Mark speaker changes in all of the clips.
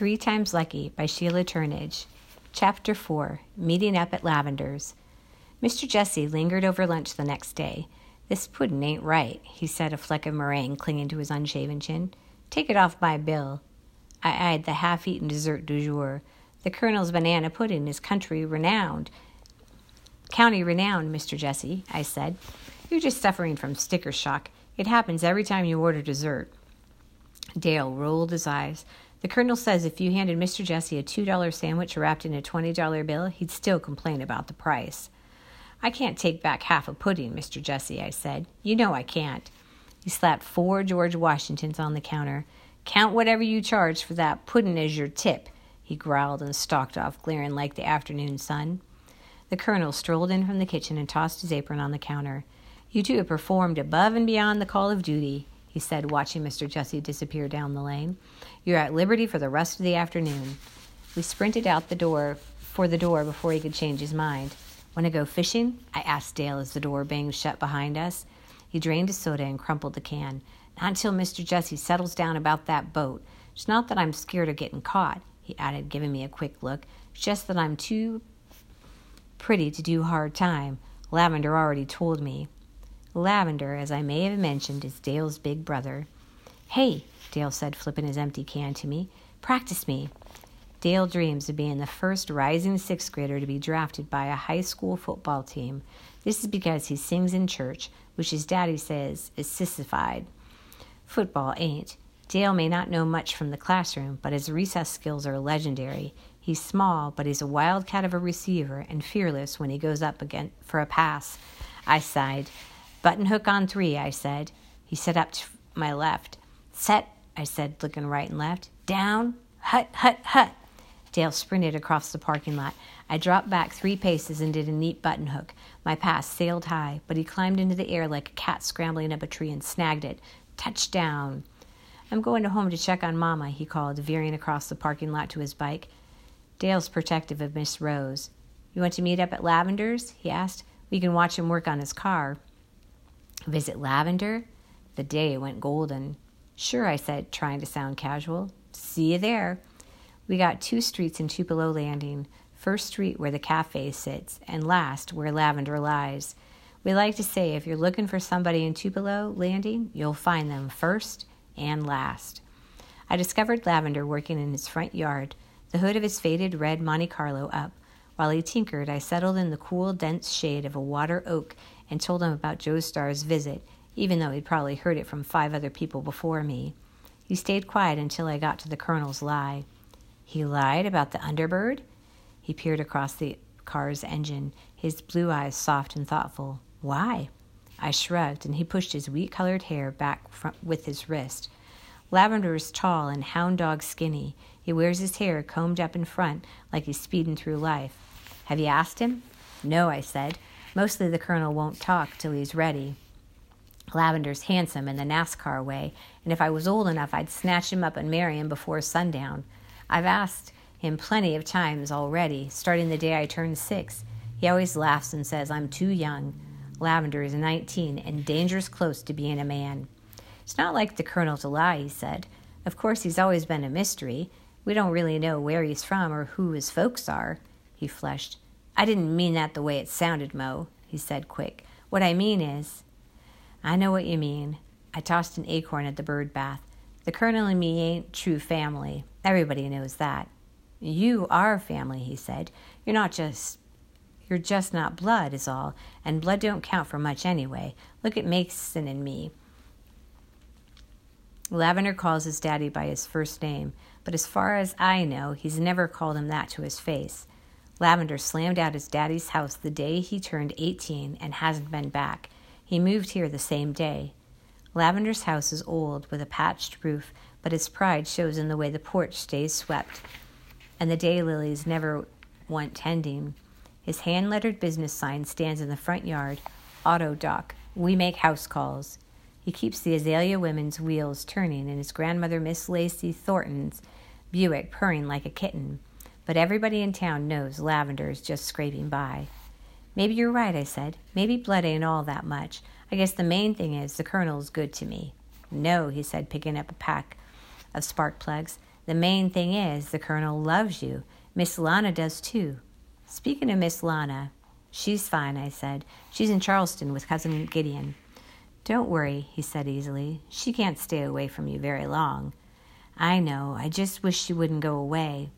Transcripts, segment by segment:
Speaker 1: Three Times Lucky by Sheila Turnage. Chapter 4 Meeting Up at Lavender's. Mr. Jesse lingered over lunch the next day. This pudding ain't right, he said, a fleck of meringue clinging to his unshaven chin. Take it off my bill. I eyed the half eaten dessert du jour. The Colonel's banana pudding is country renowned. County renowned, Mr. Jesse, I said. You're just suffering from sticker shock. It happens every time you order dessert. Dale rolled his eyes. The colonel says if you handed Mr. Jesse a $2 sandwich wrapped in a $20 bill, he'd still complain about the price. I can't take back half a pudding, Mr. Jesse, I said. You know I can't. He slapped four George Washingtons on the counter. Count whatever you charge for that pudding as your tip, he growled and stalked off, glaring like the afternoon sun. The colonel strolled in from the kitchen and tossed his apron on the counter. You two have performed above and beyond the call of duty, he said, watching Mr. Jesse disappear down the lane. You're at liberty for the rest of the afternoon. We sprinted out the door for the door before he could change his mind. Want to go fishing? I asked Dale as the door banged shut behind us. He drained his soda and crumpled the can. Not until Mr. Jesse settles down about that boat. It's not that I'm scared of getting caught, he added, giving me a quick look. It's just that I'm too pretty to do hard time. Lavender already told me. Lavender, as I may have mentioned, is Dale's big brother. Hey, Dale said, flipping his empty can to me. Practice me. Dale dreams of being the first rising sixth grader to be drafted by a high school football team. This is because he sings in church, which his daddy says is sissified. Football ain't. Dale may not know much from the classroom, but his recess skills are legendary. He's small, but he's a wildcat of a receiver and fearless when he goes up again for a pass. I sighed. Button hook on three, I said. He set up to my left. Set, I said, looking right and left. Down, hut, hut, hut. Dale sprinted across the parking lot. I dropped back three paces and did a neat button hook. My pass sailed high, but he climbed into the air like a cat scrambling up a tree and snagged it. Touchdown. I'm going to home to check on Mama, he called, veering across the parking lot to his bike. Dale's protective of Miss Rose. You want to meet up at Lavender's? he asked. We can watch him work on his car. Visit Lavender? The day went golden. Sure, I said, trying to sound casual. See you there. We got two streets in Tupelo Landing First Street, where the cafe sits, and last, where Lavender lies. We like to say if you're looking for somebody in Tupelo Landing, you'll find them first and last. I discovered Lavender working in his front yard, the hood of his faded red Monte Carlo up. While he tinkered, I settled in the cool, dense shade of a water oak and told him about Joe Starr's visit, even though he'd probably heard it from five other people before me. He stayed quiet until I got to the colonel's lie. He lied about the Underbird? He peered across the car's engine, his blue eyes soft and thoughtful. Why? I shrugged, and he pushed his wheat colored hair back with his wrist. Lavender is tall and hound dog skinny. He wears his hair combed up in front like he's speeding through life. Have you asked him? No, I said. Mostly the colonel won't talk till he's ready. Lavender's handsome in the NASCAR way, and if I was old enough, I'd snatch him up and marry him before sundown. I've asked him plenty of times already, starting the day I turned six. He always laughs and says I'm too young. Lavender is 19 and dangerous close to being a man. It's not like the colonel to lie, he said. Of course, he's always been a mystery. We don't really know where he's from or who his folks are. He flushed. I didn't mean that the way it sounded, Mo, he said quick. What I mean is. I know what you mean. I tossed an acorn at the bird bath. The colonel and me ain't true family. Everybody knows that. You are family, he said. You're not just you're just not blood, is all, and blood don't count for much anyway. Look at Mason and me. Lavender calls his daddy by his first name, but as far as I know, he's never called him that to his face. Lavender slammed out his daddy's house the day he turned 18 and hasn't been back. He moved here the same day. Lavender's house is old with a patched roof, but his pride shows in the way the porch stays swept, and the daylilies never want tending. His hand lettered business sign stands in the front yard Auto Doc. We make house calls. He keeps the Azalea Women's wheels turning and his grandmother, Miss Lacey Thornton's Buick, purring like a kitten. But everybody in town knows Lavender is just scraping by. Maybe you're right, I said. Maybe blood ain't all that much. I guess the main thing is the colonel's good to me. No, he said, picking up a pack of spark plugs. The main thing is, the Colonel loves you. Miss Lana does too. Speaking of Miss Lana, she's fine, I said. She's in Charleston with Cousin Gideon. Don't worry, he said easily. She can't stay away from you very long. I know. I just wish she wouldn't go away.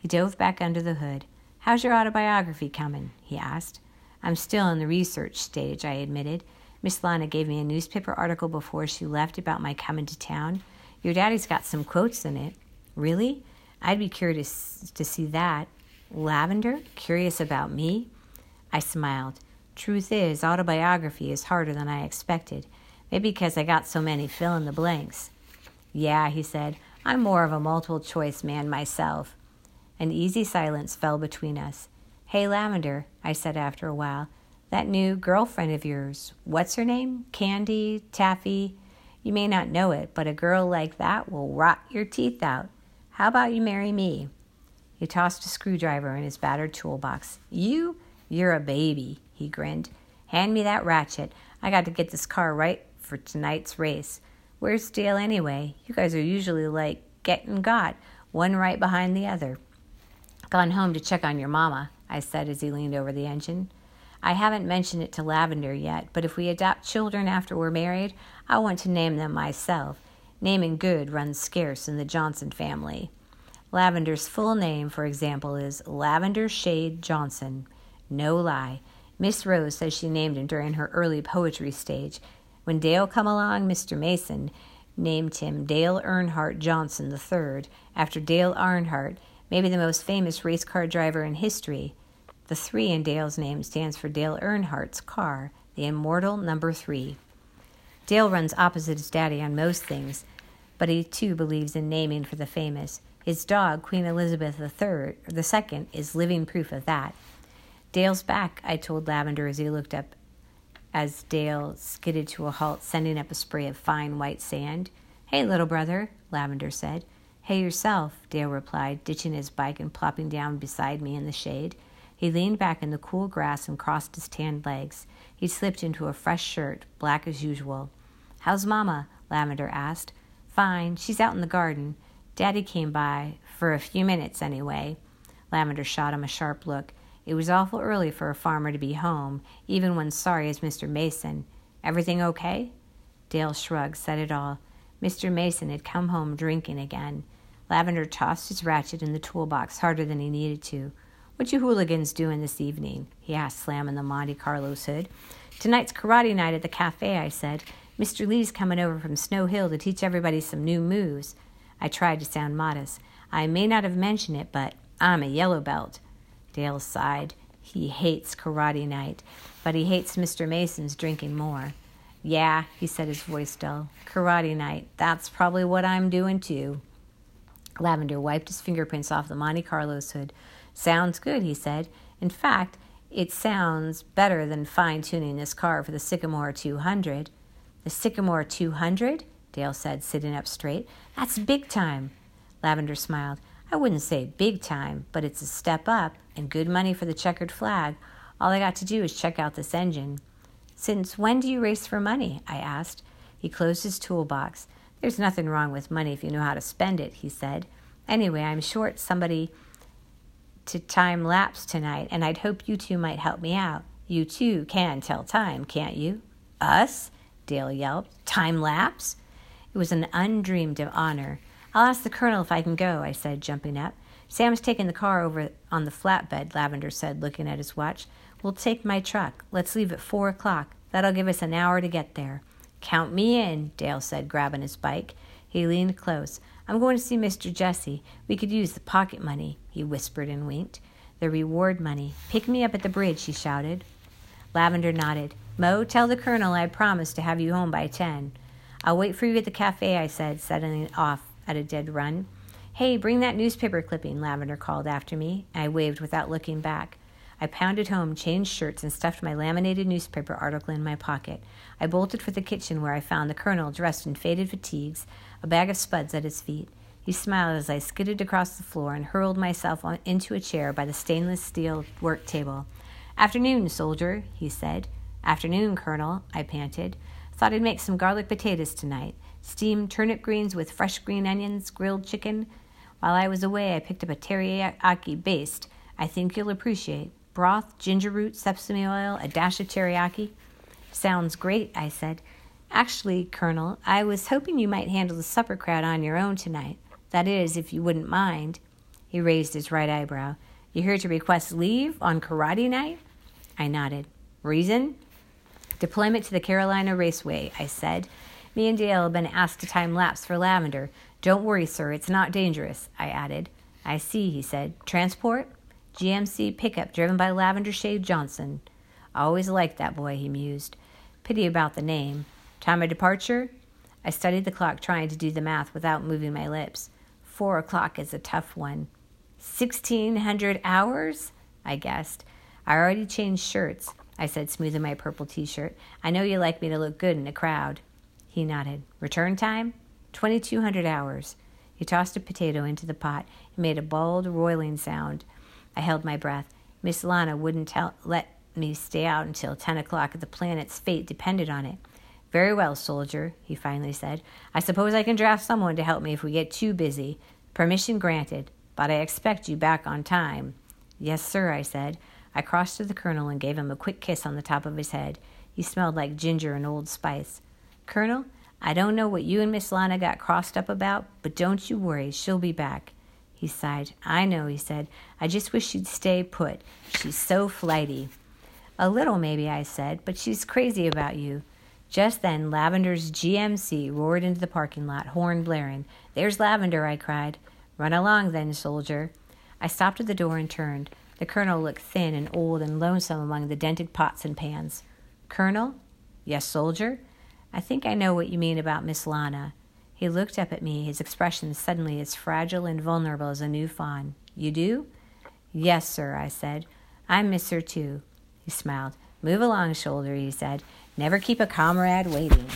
Speaker 1: He dove back under the hood. How's your autobiography coming? he asked. I'm still in the research stage, I admitted. Miss Lana gave me a newspaper article before she left about my coming to town. Your daddy's got some quotes in it. Really? I'd be curious to see that. Lavender? Curious about me? I smiled. Truth is, autobiography is harder than I expected. Maybe because I got so many fill in the blanks. Yeah, he said. I'm more of a multiple choice man myself. An easy silence fell between us. Hey, Lavender, I said after a while, that new girlfriend of yours, what's her name? Candy? Taffy? You may not know it, but a girl like that will rot your teeth out. How about you marry me? He tossed a screwdriver in his battered toolbox. You? You're a baby, he grinned. Hand me that ratchet. I got to get this car right for tonight's race. Where's Dale anyway? You guys are usually like getting got, one right behind the other. Gone home to check on your mama, I said as he leaned over the engine. I haven't mentioned it to Lavender yet, but if we adopt children after we're married, I want to name them myself. Naming good runs scarce in the Johnson family. Lavender's full name, for example, is Lavender Shade Johnson. No lie. Miss Rose says she named him during her early poetry stage. When Dale come along, Mr. Mason named him Dale Earnhardt Johnson III, after Dale Earnhardt, maybe the most famous race car driver in history. The three in Dale's name stands for Dale Earnhardt's car, the immortal number three. Dale runs opposite his daddy on most things, but he too believes in naming for the famous. His dog, Queen Elizabeth III, the second, is living proof of that. Dale's back, I told Lavender as he looked up as Dale skidded to a halt, sending up a spray of fine white sand. Hey, little brother, Lavender said. Hey yourself, Dale replied, ditching his bike and plopping down beside me in the shade. He leaned back in the cool grass and crossed his tanned legs. He slipped into a fresh shirt, black as usual. How's Mama? Lavender asked. Fine. She's out in the garden. Daddy came by, for a few minutes anyway. Lavender shot him a sharp look. It was awful early for a farmer to be home, even when sorry as Mr. Mason. Everything okay? Dale shrugged, said it all. Mr. Mason had come home drinking again. Lavender tossed his ratchet in the toolbox harder than he needed to. What you hooligans doing this evening? he asked, slamming the Monte Carlo's hood. Tonight's karate night at the cafe, I said. Mr. Lee's coming over from Snow Hill to teach everybody some new moves. I tried to sound modest. I may not have mentioned it, but I'm a yellow belt. Dale sighed. He hates karate night, but he hates Mr. Mason's drinking more. Yeah, he said, his voice dull. Karate night. That's probably what I'm doing too. Lavender wiped his fingerprints off the Monte Carlo's hood. Sounds good, he said. In fact, it sounds better than fine tuning this car for the Sycamore 200. The Sycamore 200? Dale said, sitting up straight. That's big time. Lavender smiled. I wouldn't say big time, but it's a step up and good money for the checkered flag. All I got to do is check out this engine. Since when do you race for money? I asked. He closed his toolbox. There's nothing wrong with money if you know how to spend it, he said. Anyway, I'm short somebody to time laps tonight, and I'd hope you two might help me out. You too can tell time, can't you? Us? Dale yelped. Time laps? It was an undreamed of honor. I'll ask the colonel if I can go, I said, jumping up. Sam's taking the car over on the flatbed, Lavender said, looking at his watch. We'll take my truck. Let's leave at four o'clock. That'll give us an hour to get there. Count me in, Dale said, grabbing his bike. He leaned close. I'm going to see Mr. Jesse. We could use the pocket money, he whispered and winked. The reward money. Pick me up at the bridge, he shouted. Lavender nodded. Mo, tell the colonel I promised to have you home by ten. I'll wait for you at the cafe, I said, setting off at a dead run. Hey, bring that newspaper clipping, Lavender called after me. I waved without looking back. I pounded home, changed shirts, and stuffed my laminated newspaper article in my pocket. I bolted for the kitchen where I found the colonel dressed in faded fatigues, a bag of spuds at his feet. He smiled as I skidded across the floor and hurled myself on, into a chair by the stainless steel work table. Afternoon, soldier, he said. Afternoon, Colonel, I panted. Thought I'd make some garlic potatoes tonight. Steamed turnip greens with fresh green onions, grilled chicken. While I was away, I picked up a teriyaki baste I think you'll appreciate. Broth, ginger root, sesame oil, a dash of teriyaki. Sounds great, I said. Actually, Colonel, I was hoping you might handle the supper crowd on your own tonight. That is, if you wouldn't mind. He raised his right eyebrow. You here to request leave on karate night? I nodded. Reason? Deployment to the Carolina Raceway, I said. Me and Dale have been asked to time laps for Lavender. Don't worry, sir, it's not dangerous, I added. I see, he said. Transport? GMC pickup driven by Lavender Shade Johnson. Always liked that boy, he mused. Pity about the name. Time of departure? I studied the clock, trying to do the math without moving my lips. Four o'clock is a tough one. Sixteen hundred hours? I guessed. I already changed shirts, I said, smoothing my purple t shirt. I know you like me to look good in a crowd. He nodded. Return time? Twenty two hundred hours. He tossed a potato into the pot and made a bald, roiling sound. I held my breath. Miss Lana wouldn't tell, let me stay out until ten o'clock. The planet's fate depended on it. Very well, soldier, he finally said. I suppose I can draft someone to help me if we get too busy. Permission granted, but I expect you back on time. Yes, sir, I said. I crossed to the colonel and gave him a quick kiss on the top of his head. He smelled like ginger and old spice. Colonel, I don't know what you and Miss Lana got crossed up about, but don't you worry, she'll be back. He sighed. I know, he said. I just wish she'd stay put. She's so flighty. A little, maybe, I said, but she's crazy about you. Just then, Lavender's GMC roared into the parking lot, horn blaring. There's Lavender, I cried. Run along, then, soldier. I stopped at the door and turned. The colonel looked thin and old and lonesome among the dented pots and pans. Colonel? Yes, soldier? I think I know what you mean about Miss Lana. He looked up at me, his expression suddenly as fragile and vulnerable as a new fawn. You do? Yes, sir, I said. I miss her too. He smiled. Move along, shoulder, he said. Never keep a comrade waiting.